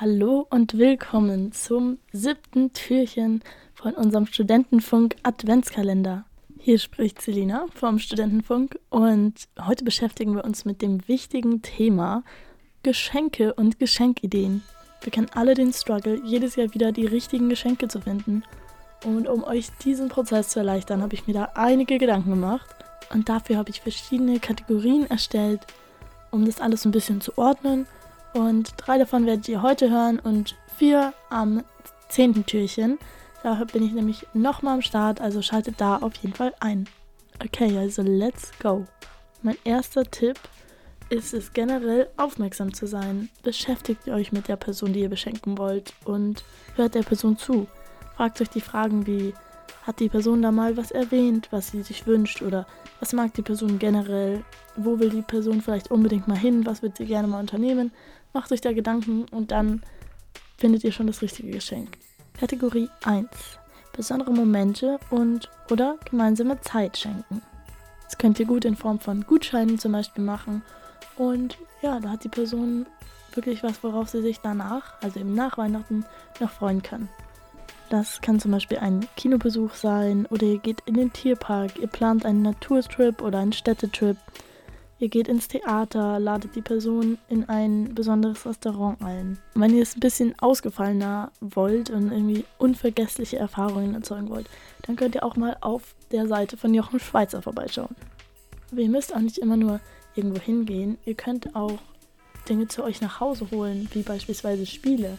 Hallo und willkommen zum siebten Türchen von unserem Studentenfunk Adventskalender. Hier spricht Selina vom Studentenfunk und heute beschäftigen wir uns mit dem wichtigen Thema Geschenke und Geschenkideen. Wir kennen alle den Struggle, jedes Jahr wieder die richtigen Geschenke zu finden. Und um euch diesen Prozess zu erleichtern, habe ich mir da einige Gedanken gemacht. Und dafür habe ich verschiedene Kategorien erstellt, um das alles ein bisschen zu ordnen. Und drei davon werdet ihr heute hören und vier am zehnten Türchen. Da bin ich nämlich nochmal am Start, also schaltet da auf jeden Fall ein. Okay, also let's go. Mein erster Tipp ist es generell aufmerksam zu sein. Beschäftigt euch mit der Person, die ihr beschenken wollt und hört der Person zu. Fragt euch die Fragen wie, hat die Person da mal was erwähnt, was sie sich wünscht oder was mag die Person generell, wo will die Person vielleicht unbedingt mal hin, was wird sie gerne mal unternehmen. Macht euch da Gedanken und dann findet ihr schon das richtige Geschenk. Kategorie 1. Besondere Momente und oder gemeinsame Zeit schenken. Das könnt ihr gut in Form von Gutscheinen zum Beispiel machen. Und ja, da hat die Person wirklich was, worauf sie sich danach, also eben nach Weihnachten, noch freuen kann. Das kann zum Beispiel ein Kinobesuch sein oder ihr geht in den Tierpark, ihr plant einen Naturtrip oder einen Städtetrip. Ihr geht ins Theater, ladet die Person in ein besonderes Restaurant ein. Wenn ihr es ein bisschen ausgefallener wollt und irgendwie unvergessliche Erfahrungen erzeugen wollt, dann könnt ihr auch mal auf der Seite von Jochen Schweizer vorbeischauen. Aber ihr müsst auch nicht immer nur irgendwo hingehen. Ihr könnt auch Dinge zu euch nach Hause holen, wie beispielsweise Spiele.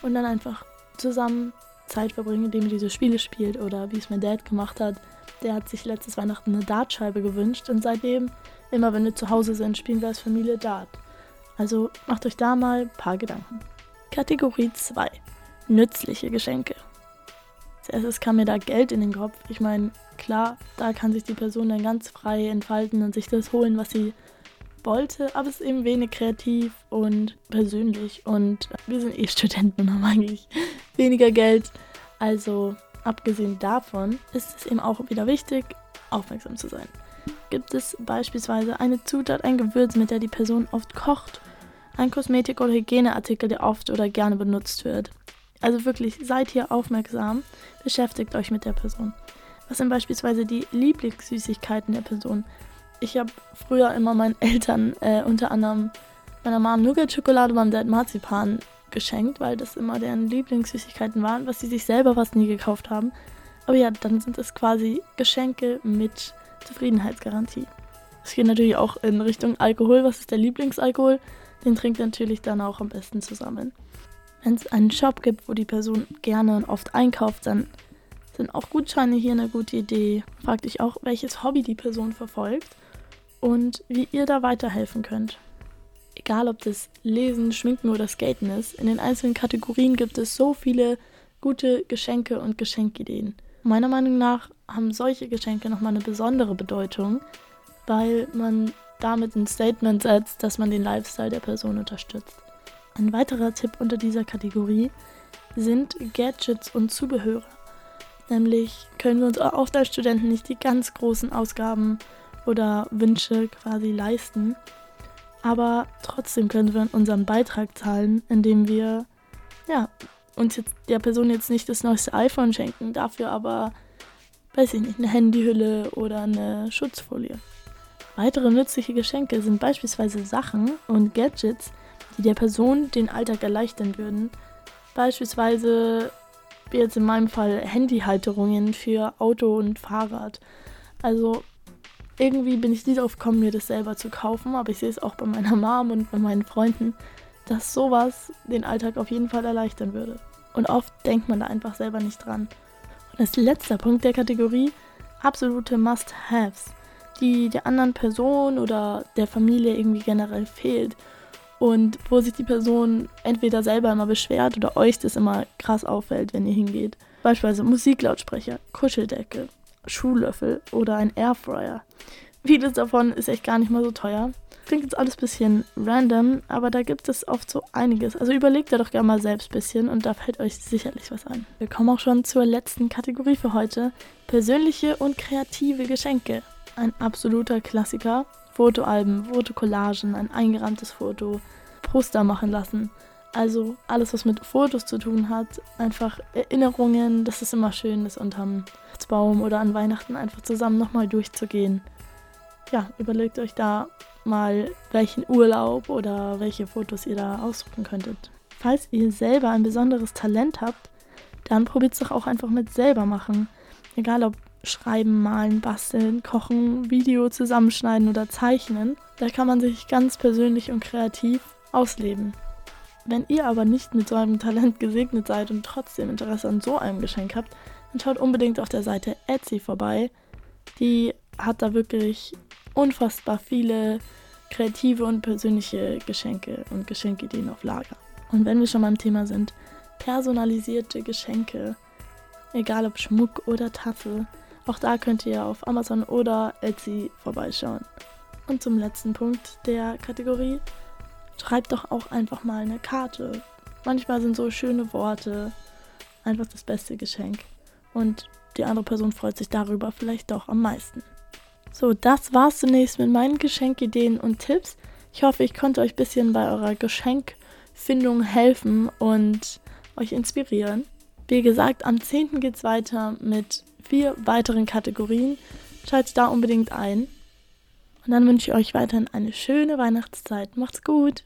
Und dann einfach zusammen Zeit verbringen, indem ihr diese Spiele spielt. Oder wie es mein Dad gemacht hat. Der hat sich letztes Weihnachten eine Dartscheibe gewünscht und seitdem, immer wenn wir zu Hause sind, spielen wir als Familie Dart. Also macht euch da mal ein paar Gedanken. Kategorie 2. Nützliche Geschenke. Erstes kam mir da Geld in den Kopf. Ich meine, klar, da kann sich die Person dann ganz frei entfalten und sich das holen, was sie wollte, aber es ist eben wenig kreativ und persönlich und wir sind eh Studenten und eigentlich weniger Geld. Also abgesehen davon ist es eben auch wieder wichtig, aufmerksam zu sein. Gibt es beispielsweise eine Zutat, ein Gewürz, mit der die Person oft kocht, ein Kosmetik- oder Hygieneartikel, der oft oder gerne benutzt wird. Also wirklich, seid hier aufmerksam, beschäftigt euch mit der Person. Was sind beispielsweise die Lieblingssüßigkeiten der Person? ich habe früher immer meinen Eltern, äh, unter anderem meiner Mom Nougat-Schokolade, meinem Dad Marzipan geschenkt, weil das immer deren Lieblingssüßigkeiten waren, was sie sich selber fast nie gekauft haben. Aber ja, dann sind es quasi Geschenke mit Zufriedenheitsgarantie. Es geht natürlich auch in Richtung Alkohol. Was ist der Lieblingsalkohol? Den trinkt natürlich dann auch am besten zusammen. Wenn es einen Shop gibt, wo die Person gerne und oft einkauft, dann sind auch Gutscheine hier eine gute Idee. Fragt dich auch, welches Hobby die Person verfolgt und wie ihr da weiterhelfen könnt. Egal ob das Lesen, Schminken oder Skaten ist, in den einzelnen Kategorien gibt es so viele gute Geschenke und Geschenkideen. Meiner Meinung nach haben solche Geschenke nochmal eine besondere Bedeutung, weil man damit ein Statement setzt, dass man den Lifestyle der Person unterstützt. Ein weiterer Tipp unter dieser Kategorie sind Gadgets und Zubehörer. Nämlich können wir uns auch als Studenten nicht die ganz großen Ausgaben oder Wünsche quasi leisten. Aber trotzdem können wir unseren Beitrag zahlen, indem wir ja, uns jetzt der Person jetzt nicht das neueste iPhone schenken, dafür aber, weiß ich nicht, eine Handyhülle oder eine Schutzfolie. Weitere nützliche Geschenke sind beispielsweise Sachen und Gadgets, die der Person den Alltag erleichtern würden. Beispielsweise, wie jetzt in meinem Fall, Handyhalterungen für Auto und Fahrrad. Also irgendwie bin ich nie darauf gekommen, mir das selber zu kaufen, aber ich sehe es auch bei meiner Mom und bei meinen Freunden, dass sowas den Alltag auf jeden Fall erleichtern würde. Und oft denkt man da einfach selber nicht dran. Und als letzter Punkt der Kategorie, absolute Must-Haves, die der anderen Person oder der Familie irgendwie generell fehlt. Und wo sich die Person entweder selber immer beschwert oder euch das immer krass auffällt, wenn ihr hingeht. Beispielsweise Musiklautsprecher, Kuscheldecke, Schuhlöffel oder ein Airfryer. Vieles davon ist echt gar nicht mal so teuer. Klingt jetzt alles ein bisschen random, aber da gibt es oft so einiges. Also überlegt da doch gerne mal selbst ein bisschen und da fällt euch sicherlich was ein. Wir kommen auch schon zur letzten Kategorie für heute. Persönliche und kreative Geschenke. Ein absoluter Klassiker. Fotoalben, Fotokollagen, ein eingerahmtes Foto, Poster machen lassen. Also alles, was mit Fotos zu tun hat, einfach Erinnerungen, das ist immer schön, das unterm Baum oder an Weihnachten einfach zusammen nochmal durchzugehen. Ja, überlegt euch da mal, welchen Urlaub oder welche Fotos ihr da aussuchen könntet. Falls ihr selber ein besonderes Talent habt, dann probiert es doch auch einfach mit selber machen. Egal ob schreiben, malen, basteln, kochen, Video zusammenschneiden oder zeichnen. Da kann man sich ganz persönlich und kreativ ausleben. Wenn ihr aber nicht mit so einem Talent gesegnet seid und trotzdem Interesse an so einem Geschenk habt, dann schaut unbedingt auf der Seite Etsy vorbei. Die hat da wirklich unfassbar viele kreative und persönliche Geschenke und Geschenkideen auf Lager. Und wenn wir schon beim Thema sind, personalisierte Geschenke, egal ob Schmuck oder Tasse, auch da könnt ihr auf Amazon oder Etsy vorbeischauen. Und zum letzten Punkt der Kategorie, schreibt doch auch einfach mal eine Karte. Manchmal sind so schöne Worte einfach das beste Geschenk. Und die andere Person freut sich darüber vielleicht doch am meisten. So, das war's zunächst mit meinen Geschenkideen und Tipps. Ich hoffe, ich konnte euch ein bisschen bei eurer Geschenkfindung helfen und euch inspirieren. Wie gesagt, am 10. geht's weiter mit vier weiteren Kategorien. Schaltet da unbedingt ein. Und dann wünsche ich euch weiterhin eine schöne Weihnachtszeit. Macht's gut!